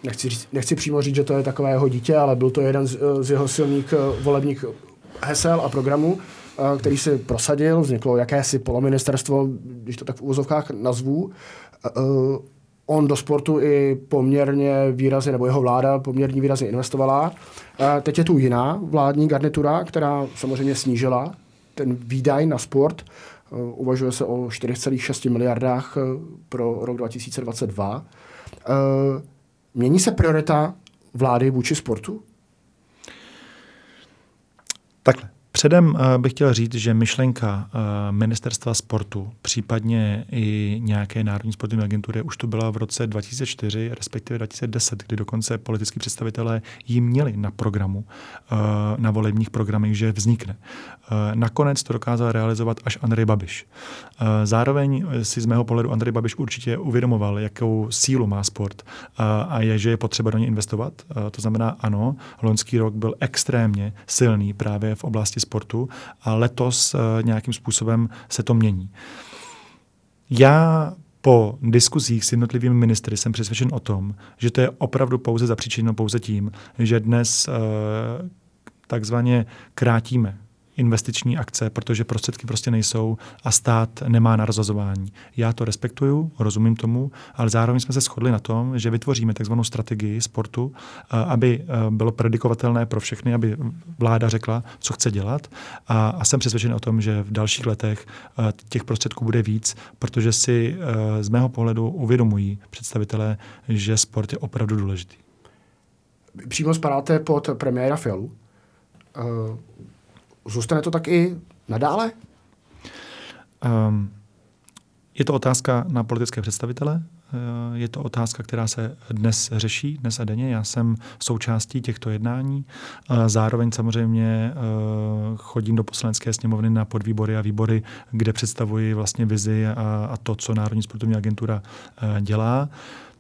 Nechci, říct, nechci přímo říct, že to je takové jeho dítě, ale byl to jeden z, z jeho silných uh, volebních hesel a programů, který si prosadil. Vzniklo jakési poloministerstvo, když to tak v úvozovkách nazvu. On do sportu i poměrně výrazně, nebo jeho vláda poměrně výrazně investovala. Teď je tu jiná vládní garnitura, která samozřejmě snížila ten výdaj na sport. Uvažuje se o 4,6 miliardách eh, pro rok 2022. Eh, mění se priorita vlády vůči sportu? Takhle. Předem eh, bych chtěl říct, že myšlenka eh, ministerstva sportu, případně i nějaké národní sportovní agentury, už to byla v roce 2004, respektive 2010, kdy dokonce politický představitelé ji měli na programu, eh, na volebních programech, že vznikne. Nakonec to dokázal realizovat až Andrej Babiš. Zároveň si z mého pohledu Andrej Babiš určitě uvědomoval, jakou sílu má sport a je, že je potřeba do něj investovat. To znamená, ano, loňský rok byl extrémně silný právě v oblasti sportu a letos uh, nějakým způsobem se to mění. Já po diskuzích s jednotlivými ministry jsem přesvědčen o tom, že to je opravdu pouze zapříčeno pouze tím, že dnes uh, takzvaně krátíme investiční akce, protože prostředky prostě nejsou a stát nemá na rozhazování. Já to respektuju, rozumím tomu, ale zároveň jsme se shodli na tom, že vytvoříme takzvanou strategii sportu, aby bylo predikovatelné pro všechny, aby vláda řekla, co chce dělat. A, a jsem přesvědčen o tom, že v dalších letech těch prostředků bude víc, protože si z mého pohledu uvědomují představitelé, že sport je opravdu důležitý. Přímo spadáte pod premiéra Fialu. Zůstane to tak i nadále? Um, je to otázka na politické představitele, eh, je to otázka, která se dnes řeší, dnes a denně. Já jsem součástí těchto jednání. Zároveň samozřejmě eh, chodím do poslanecké sněmovny na podvýbory a výbory, kde představuji vlastně vizi a to, co Národní sportovní agentura eh, dělá.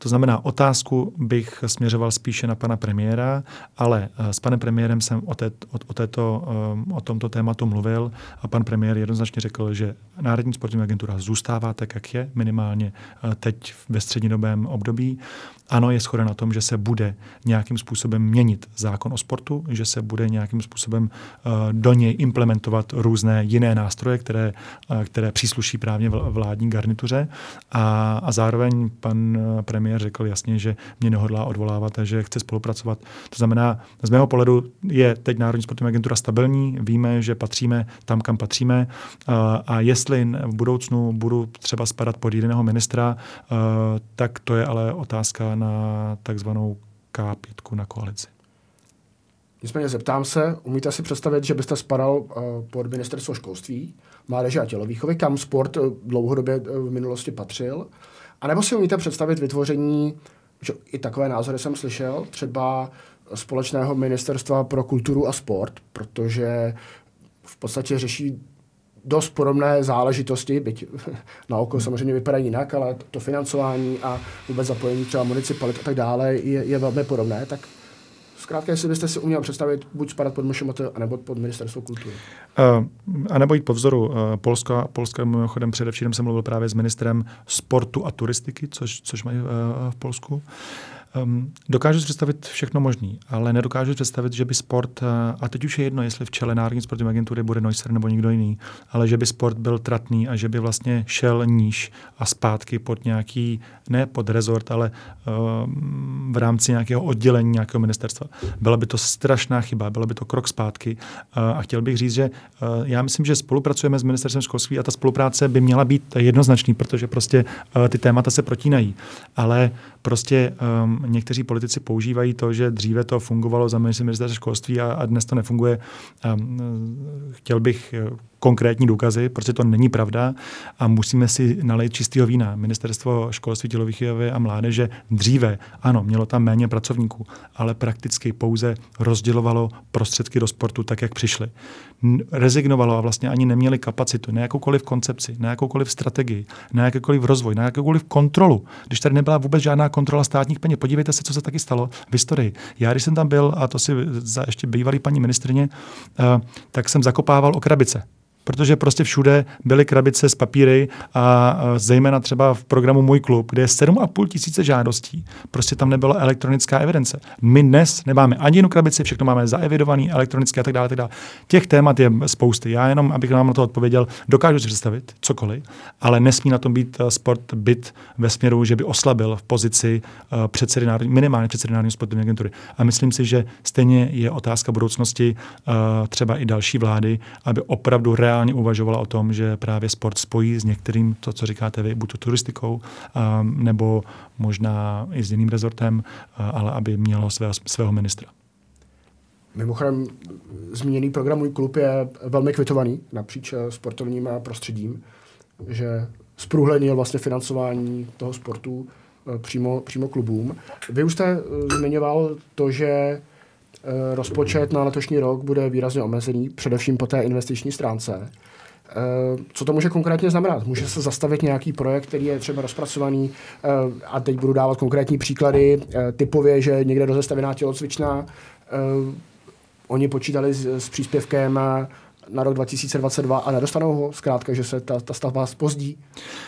To znamená, otázku bych směřoval spíše na pana premiéra, ale eh, s panem premiérem jsem o, té, o, o, této, eh, o tomto tématu mluvil a pan premiér jednoznačně řekl, že Národní sportovní agentura zůstává tak, jak je, minimálně eh, teď ve střednědobém období. Ano, je schoda na tom, že se bude nějakým způsobem měnit zákon o sportu, že se bude nějakým způsobem do něj implementovat různé jiné nástroje, které, které přísluší právě vládní garnituře. A, a zároveň pan premiér premiér řekl jasně, že mě nehodlá odvolávat a že chce spolupracovat. To znamená, z mého pohledu je teď Národní sportovní agentura stabilní, víme, že patříme tam, kam patříme a jestli v budoucnu budu třeba spadat pod jiného ministra, tak to je ale otázka na takzvanou K5 na koalici. Nicméně zeptám se, umíte si představit, že byste spadal uh, pod ministerstvo školství, mládeže a tělovýchovy, kam sport dlouhodobě v minulosti patřil? A nebo si umíte představit vytvoření, že i takové názory jsem slyšel, třeba společného ministerstva pro kulturu a sport, protože v podstatě řeší dost podobné záležitosti, byť na oko hmm. samozřejmě vypadají jinak, ale to financování a vůbec zapojení třeba municipalit a tak dále je, je velmi podobné, tak Zkrátka, jestli byste si uměl představit buď spadat pod MŠMT, anebo pod ministerstvo kultury. Uh, a nebo jít po vzoru uh, Polska. Polska mimochodem především jsem mluvil právě s ministrem sportu a turistiky, což, což mají uh, v Polsku. Um, dokážu si představit všechno možný, ale nedokážu představit, že by sport, a teď už je jedno, jestli v čele Národní sportovní agentury bude Neusser nebo někdo jiný, ale že by sport byl tratný a že by vlastně šel níž a zpátky pod nějaký, ne pod rezort, ale um, v rámci nějakého oddělení nějakého ministerstva. Byla by to strašná chyba, byla by to krok zpátky uh, a chtěl bych říct, že uh, já myslím, že spolupracujeme s ministerstvem školství a ta spolupráce by měla být jednoznačný, protože prostě uh, ty témata se protínají. Ale prostě um, někteří politici používají to, že dříve to fungovalo za ministerstva školství a, a dnes to nefunguje. Um, chtěl bych konkrétní důkazy, protože to není pravda a musíme si nalejt čistého vína. Ministerstvo školství, tělovýchovy a mládeže dříve, ano, mělo tam méně pracovníků, ale prakticky pouze rozdělovalo prostředky do sportu tak, jak přišly. Rezignovalo a vlastně ani neměli kapacitu na jakoukoliv koncepci, na jakoukoliv strategii, na jakýkoliv rozvoj, na jakoukoliv kontrolu. Když tady nebyla vůbec žádná kontrola státních peněz, podívejte se, co se taky stalo v historii. Já, když jsem tam byl, a to si za ještě bývalý paní ministrině, uh, tak jsem zakopával o krabice protože prostě všude byly krabice z papíry a zejména třeba v programu Můj klub, kde je 7,5 tisíce žádostí, prostě tam nebyla elektronická evidence. My dnes nemáme ani jednu krabici, všechno máme zaevidovaný, elektronické a tak dále, tak dále. Těch témat je spousty. Já jenom, abych vám na to odpověděl, dokážu si představit cokoliv, ale nesmí na tom být eh, sport byt ve směru, že by oslabil v pozici uh, předsedy národní, minimálně předsedy Národní sportovní agentury. A myslím si, že stejně je otázka budoucnosti uh, třeba i další vlády, aby opravdu reálně reálně uvažovala o tom, že právě sport spojí s některým, to, co říkáte vy, buď to turistikou, um, nebo možná i s jiným rezortem, uh, ale aby mělo svého, svého ministra. Mimochodem, zmíněný program Můj klub je velmi kvitovaný napříč eh, sportovním prostředím, že zprůhlednil vlastně financování toho sportu eh, přímo, přímo klubům. Vy už jste eh, zmiňoval to, že rozpočet na letošní rok bude výrazně omezený, především po té investiční stránce. Eh, co to může konkrétně znamenat? Může se zastavit nějaký projekt, který je třeba rozpracovaný eh, a teď budu dávat konkrétní příklady, typově, že někde rozestavěná tělocvična, oni počítali s, s příspěvkem na rok 2022 a nedostanou ho, zkrátka, že se ta, ta stavba spozdí?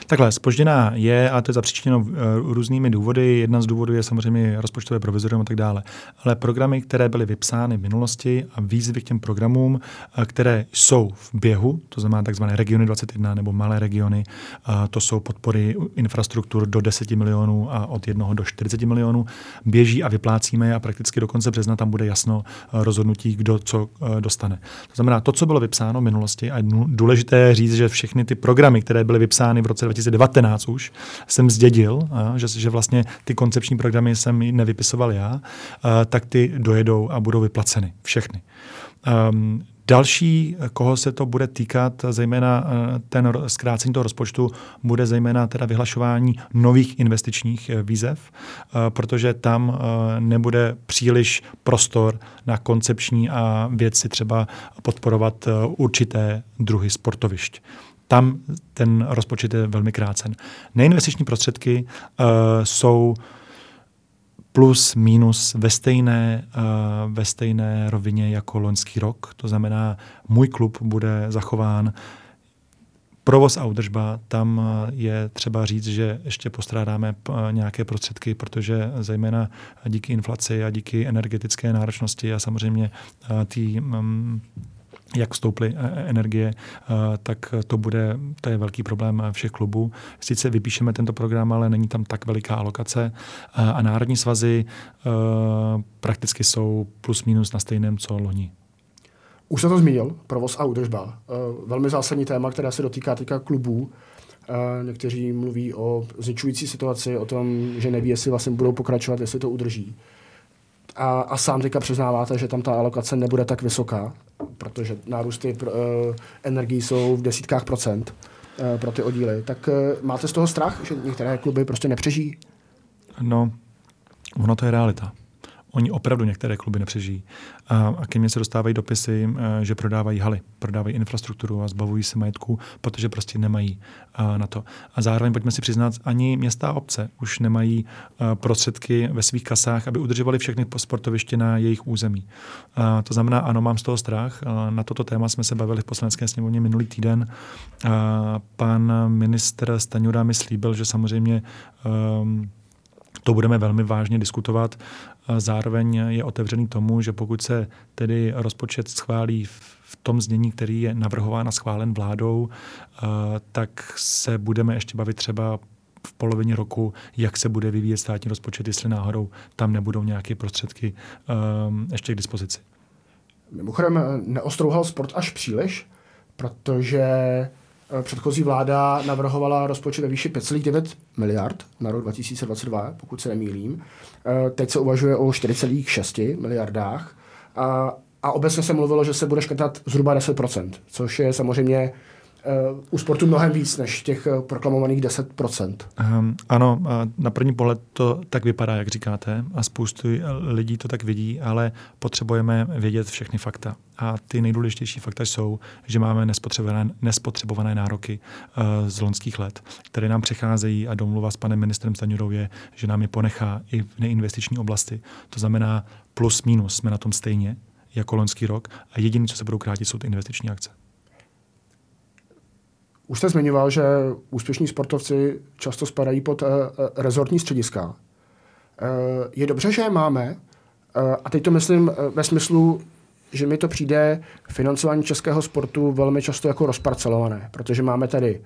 Takhle, spožděná je a to je zapříčněno uh, různými důvody. Jedna z důvodů je samozřejmě rozpočtové provizorium a tak dále. Ale programy, které byly vypsány v minulosti a výzvy k těm programům, uh, které jsou v běhu, to znamená takzvané regiony 21 nebo malé regiony, uh, to jsou podpory infrastruktur do 10 milionů a od 1 do 40 milionů, běží a vyplácíme a prakticky do konce března tam bude jasno rozhodnutí, kdo co dostane. To znamená, to, co bylo vypsáno v minulosti a je důležité říct, že všechny ty programy, které byly vypsány v roce 2019 už, jsem zdědil, že, že vlastně ty koncepční programy jsem nevypisoval já, tak ty dojedou a budou vyplaceny. Všechny. Um, Další, koho se to bude týkat, zejména eh, ten zkrácení toho rozpočtu, bude zejména teda vyhlašování nových investičních eh, výzev, eh, protože tam nebude příliš prostor na koncepční a věci třeba podporovat určité druhy sportovišť tam ten rozpočet je velmi krácen. Neinvestiční prostředky jsou plus, minus ve stejné, uh, ve stejné rovině jako loňský rok. To znamená, můj klub bude zachován Provoz a udržba, tam eh, je třeba říct, že ještě postrádáme nějaké prostředky, protože zejména díky inflaci a díky energetické náročnosti a samozřejmě tý, um, jak vstoupily e, e, energie, tak to bude, to je velký problém všech klubů. Sice vypíšeme tento program, ale není tam tak veliká alokace a národní svazy prakticky jsou plus minus na stejném, co loni. Už se to zmínil, provoz a údržba. Velmi zásadní téma, která se dotýká teďka klubů. Někteří mluví o zničující situaci, o tom, že neví, jestli vlastně budou pokračovat, jestli to udrží. A, a sám teďka přiznáváte, že tam ta alokace nebude tak vysoká, protože nárůsty uh, energií jsou v desítkách procent uh, pro ty oddíly. Tak uh, máte z toho strach, že některé kluby prostě nepřežijí? No, ono to je realita. Oni opravdu některé kluby nepřežijí. A, a ke mně se dostávají dopisy, že prodávají haly, prodávají infrastrukturu a zbavují se majetku, protože prostě nemají na to. A zároveň pojďme si přiznat, ani města a obce už nemají prostředky ve svých kasách, aby udržovali všechny sportoviště na jejich území. A, to znamená, ano, mám z toho strach. A, na toto téma jsme se bavili v poslanecké sněmovně minulý týden. A, pan minister Staňura mi slíbil, že samozřejmě um, to budeme velmi vážně diskutovat. Zároveň je otevřený tomu, že pokud se tedy rozpočet schválí v tom znění, který je navrhován a schválen vládou, tak se budeme ještě bavit třeba v polovině roku, jak se bude vyvíjet státní rozpočet, jestli náhodou tam nebudou nějaké prostředky um, ještě k dispozici. Mimochodem neostrouhal sport až příliš, protože Eh, předchozí vláda navrhovala rozpočet ve výši 5,9 miliard na rok 2022, pokud se nemýlím. Eh, teď se uvažuje o 4,6 miliardách. A, a obecně se mluvilo, že se bude škrtat zhruba 10%, což je samozřejmě u sportu mnohem víc než těch uh, proklamovaných 10%. Um, ehm, ano, na první pohled to tak vypadá, jak říkáte, a spoustu lidí to tak vidí, ale potřebujeme vědět všechny fakta. A ty nejdůležitější fakta jsou, že máme nespotřebované, nespotřebované nároky uh, z loňských let, které nám přecházejí a domluva s panem ministrem Staňurou je, že nám je ponechá i v neinvestiční oblasti. To znamená plus minus jsme na tom stejně jako loňský rok a jediné, co se budou krátit, jsou ty investiční akce. Už jste zmiňoval, že úspěšní sportovci často spadají pod uh, rezortní střediska. Uh, je dobře, že je máme, uh, a teď to myslím uh, ve smyslu, že mi to přijde financování českého sportu velmi často jako rozparcelované, protože máme tady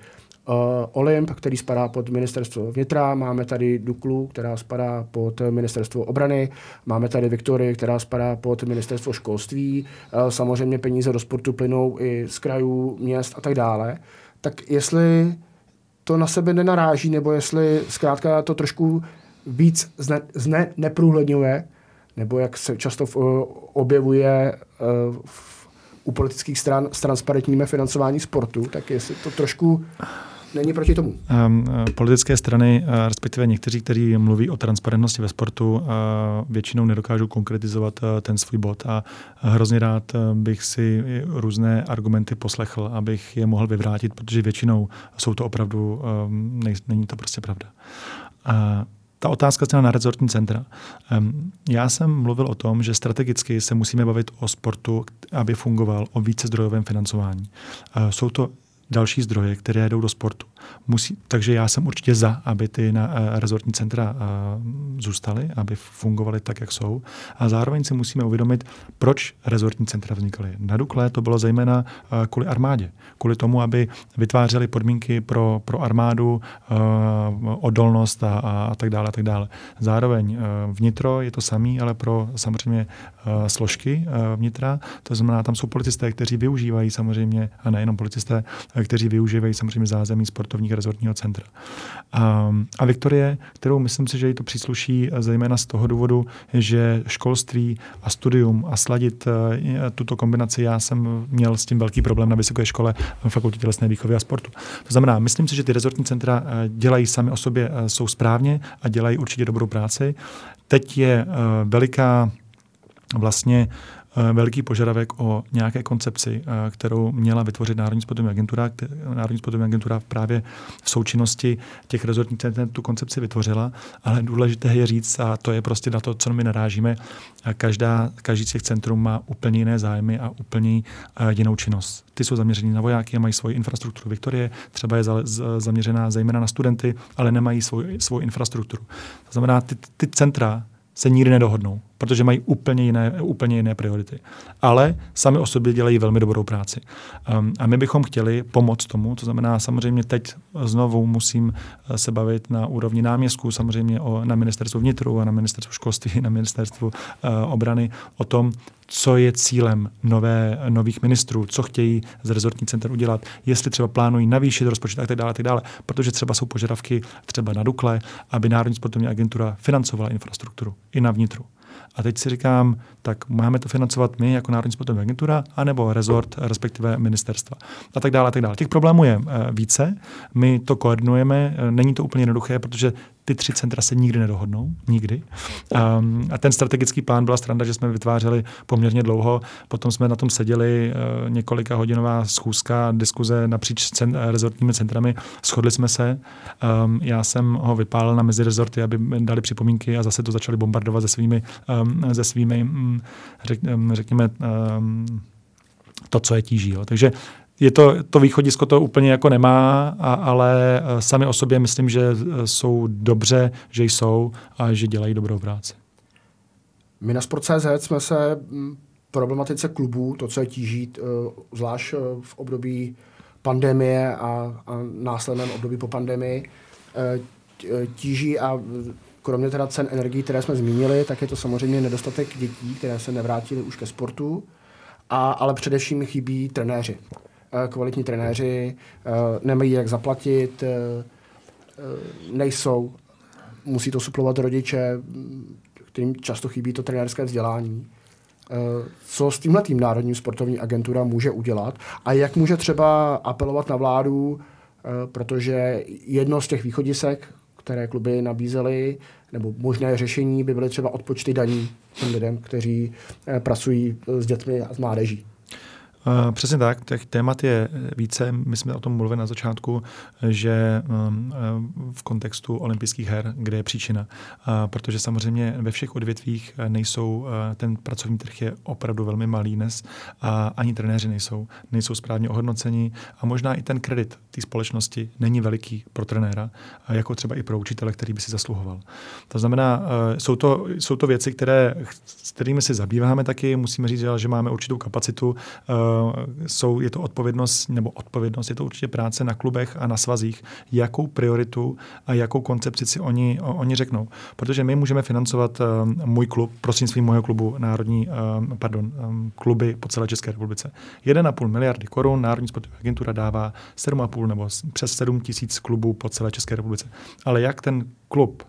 uh, Olymp, který spadá pod ministerstvo vnitra, máme tady Duklu, která spadá pod ministerstvo obrany, máme tady Viktorii, která spadá pod ministerstvo školství, uh, samozřejmě peníze do sportu plynou i z krajů, měst a tak dále tak jestli to na sebe nenaráží, nebo jestli zkrátka to trošku víc zne, zne neprůhledňuje, nebo jak se často v, objevuje uh, v, u politických stran s transparentním financování sportu, tak jestli to trošku není proti tomu. Um, politické strany, uh, respektive někteří, kteří mluví o transparentnosti ve sportu, uh, většinou nedokážou konkretizovat ten svůj bod a hrozně rád bych si různé argumenty poslechl, abych je mohl vyvrátit, protože většinou jsou to opravdu, um, není to prostě pravda. A ta otázka zněla na rezortní centra. Já jsem mluvil o tom, že strategicky se musíme bavit o sportu, aby fungoval, o více zdrojovém financování. Jsou to další zdroje, které jdou do sportu. Musí, takže já jsem určitě za, aby ty na, uh, rezortní centra uh, zůstaly, aby fungovaly tak, jak jsou. A zároveň si musíme uvědomit, proč rezortní centra vznikaly. Na Dukle to bylo zejména uh, kvůli armádě. Kvůli tomu, aby vytvářely podmínky pro, pro armádu, uh, odolnost a, a, a tak dále. A tak dále. Zároveň uh, vnitro je to samý, ale pro samozřejmě uh, složky uh, vnitra. To znamená, tam jsou policisté, kteří využívají samozřejmě, a nejenom policisté, kteří využívají samozřejmě zázemí sportovních rezortního centra. A, a Viktorie, kterou myslím si, že jí to přísluší zejména z toho důvodu, že školství a studium a sladit eh, tuto kombinaci, já jsem měl s tím velký problém na vysoké škole fakultě tělesné výchovy a sportu. To znamená, myslím si, že ty rezortní centra eh, dělají sami o sobě, eh, jsou správně a dělají určitě dobrou práci. Teď je veliká vlastně Eh, velký požadavek o nějaké koncepci, eh, kterou měla vytvořit Národní sportovní agentura. Národní sportovní agentura právě v součinnosti těch rezortních center tu koncepci vytvořila, ale důležité je říct, a to je prostě na to, co my narážíme, každá, každý z těch centrum má úplně jiné zájmy a úplně eh, jinou činnost. Ty jsou zaměřený na vojáky a mají svoji infrastrukturu. Viktorie třeba je zaměřená zejména na studenty, ale nemají svou, svou infrastrukturu. To znamená, ty, ty centra se nikdy nedohodnou, protože mají úplně jiné, úplně jiné priority. Ale sami o sobě dělají velmi dobrou práci. Um, a my bychom chtěli pomoct tomu, to znamená samozřejmě teď znovu musím uh, se bavit na úrovni náměstků, samozřejmě o, na ministerstvu vnitru a na ministerstvu školství, na ministerstvu uh, obrany, o tom, co je cílem nové, nových ministrů, co chtějí z rezortní center udělat, jestli třeba plánují navýšit rozpočet a tak dále, a tak dále, protože třeba jsou požadavky třeba na Dukle, aby Národní sportovní agentura financovala infrastrukturu i na vnitru. A teď si říkám, tak máme to financovat my jako Národní sportovní agentura, anebo rezort, respektive ministerstva. A tak dále, a tak dále. Těch problémů je eh, více. My to koordinujeme. Eh, není to úplně jednoduché, protože ty tři centra se nikdy nedohodnou, nikdy. Um, a ten strategický plán byla stranda, že jsme vytvářeli poměrně dlouho, potom jsme na tom seděli uh, několika hodinová schůzka, diskuze napříč cen, rezortními centrami, shodli jsme se. Um, já jsem ho vypálil na mezirezorty, aby dali připomínky a zase to začali bombardovat se svými, um, se svými um, řek, um, řekněme, um, to, co je tíží. Jo. Takže je to, to východisko to úplně jako nemá, a, ale sami o sobě myslím, že jsou dobře, že jsou a že dělají dobrou práci. My na Sport.cz jsme se problematice klubů, to, co je tíží, zvlášť v období pandemie a, a následném období po pandemii, tíží a kromě teda cen energií, které jsme zmínili, tak je to samozřejmě nedostatek dětí, které se nevrátily už ke sportu, a, ale především chybí trenéři. Eh, kvalitní trenéři eh, nemají jak zaplatit, eh, nejsou, musí to suplovat rodiče, kterým často chybí to trenérské vzdělání. Co s tímhle tým Národní sportovní agentura může udělat a jak může třeba apelovat na vládu, protože jedno z těch východisek, které kluby nabízely, nebo možné řešení by byly třeba odpočty daní těm lidem, kteří pracují s dětmi a s mládeží. Uh, přesně tak, těch témat je více. My jsme o tom mluvili na začátku, že um, v kontextu olympijských her, kde je příčina. Uh, protože samozřejmě ve všech odvětvích nejsou, ten pracovní trh je opravdu velmi malý dnes a ani trenéři nejsou, nejsou správně ohodnoceni a možná i ten kredit té společnosti není veliký pro trenéra, jako třeba i pro učitele, který by si zasluhoval. To znamená, jsou to, jsou to věci, které, s kterými si zabýváme taky, musíme říct, že máme určitou kapacitu jsou, je to odpovědnost, nebo odpovědnost, je to určitě práce na klubech a na svazích, jakou prioritu a jakou koncepci si oni, oni řeknou. Protože my můžeme financovat uh, můj klub, prostřednictvím mého klubu národní, uh, pardon, um, kluby po celé České republice. 1,5 miliardy korun Národní sportovní agentura dává 7,5 nebo přes 7 tisíc klubů po celé České republice. Ale jak ten klub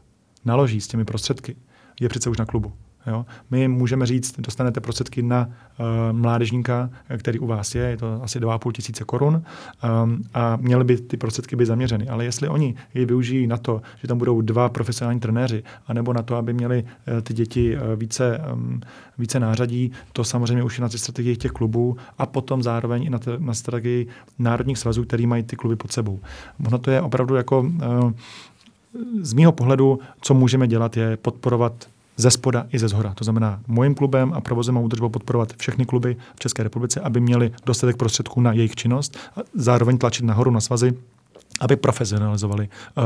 naloží s těmi prostředky, je přece už na klubu. Jo? My můžeme říct, dostanete prostředky na uh, mládežníka, který u vás je, je to asi 2,5 tisíce korun um, a měly by ty prostředky být zaměřeny. Ale jestli oni je využijí na to, že tam budou dva profesionální trenéři, anebo na to, aby měli uh, ty děti uh, více, um, více nářadí, to samozřejmě už je na strategii těch klubů a potom zároveň i na, te, na strategii národních svazů, který mají ty kluby pod sebou. Ono to je opravdu jako uh, z mýho pohledu, co můžeme dělat, je podporovat ze spoda i ze zhora. To znamená, mojím klubem a provozem a údržbou podporovat všechny kluby v České republice, aby měli dostatek prostředků na jejich činnost a zároveň tlačit nahoru na svazy, aby profesionalizovali uh,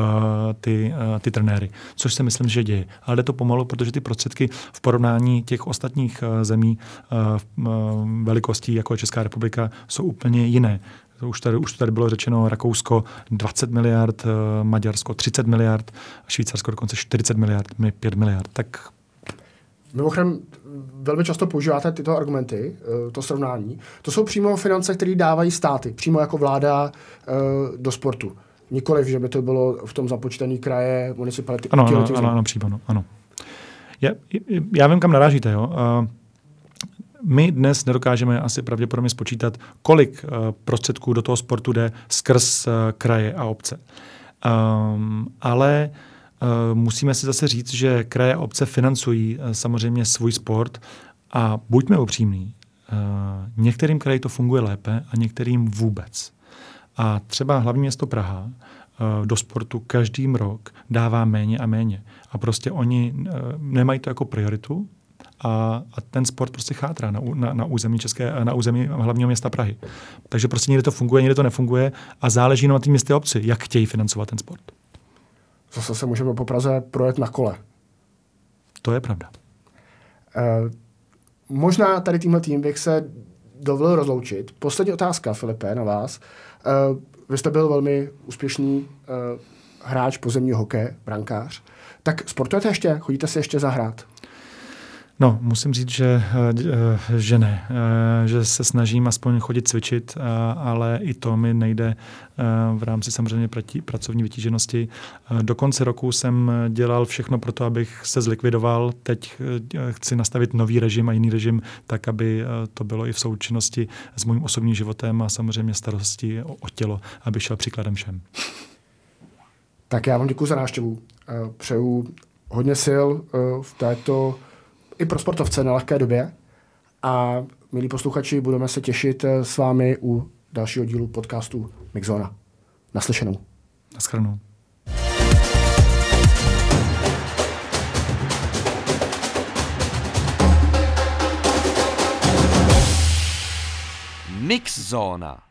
ty, uh, ty trenéry, což si myslím, že děje. Ale jde to pomalu, protože ty prostředky v porovnání těch ostatních uh, zemí uh, uh, velikostí, jako je Česká republika, jsou úplně jiné. Už tady, už tady bylo řečeno Rakousko 20 miliard, Maďarsko 30 miliard, Švýcarsko dokonce 40 miliard, my 5 miliard. Tak Mimochodem, velmi často používáte tyto argumenty, eh, to srovnání. To jsou přímo finance, které dávají státy, přímo jako vláda eh, do sportu. Nikoliv, že by to bylo v tom započtený kraje, municipality. Ano, ano, ano, ano, přímo, ano. ano. Já, já vím, kam narážíte. Jo? My dnes nedokážeme asi pravděpodobně spočítat, kolik prostředků do toho sportu jde skrz kraje a obce. Um, ale uh, Eh, musíme si zase říct, že kraje a obce financují eh, samozřejmě svůj sport a buďme upřímní, eh, některým kraji to funguje lépe a některým vůbec. A třeba hlavní město Praha do sportu každým rok dává méně a méně. A prostě oni nemají to jako prioritu, a, a ten sport prostě chátrá na, na, na, území České, na území hlavního města Prahy. Takže prostě někde to funguje, někde to nefunguje a záleží na tím městě obci, jak chtějí financovat ten sport zase se můžeme po Praze projet na kole. To je pravda. Uh, možná tady tímhle tým bych se dovolil rozloučit. Poslední otázka, Filipe, na vás. Uh, vy jste byl velmi úspěšný uh, hráč pozemního hokeje, brankář. Tak sportujete ještě? Chodíte si ještě zahrát? No, musím říct, že, eh, že ne. Eh, že se snažím aspoň chodit cvičit, eh, ale i to mi nejde v rámci samozřejmě pracovní vytíženosti. Do konce roku jsem dělal všechno pro to, abych se zlikvidoval. Teď chci nastavit nový režim a jiný režim, tak, aby to bylo i v součinnosti s mým osobním životem a samozřejmě starostí o, o tělo, aby šel příkladem všem. Tak já vám děkuji za návštěvu. Přeju hodně sil v této i pro sportovce na lehké době. A milí posluchači, budeme se těšit eh, s vámi u dalšího dílu podcastu Mixona. Naslyšenou. Naschledanou. Mixzona.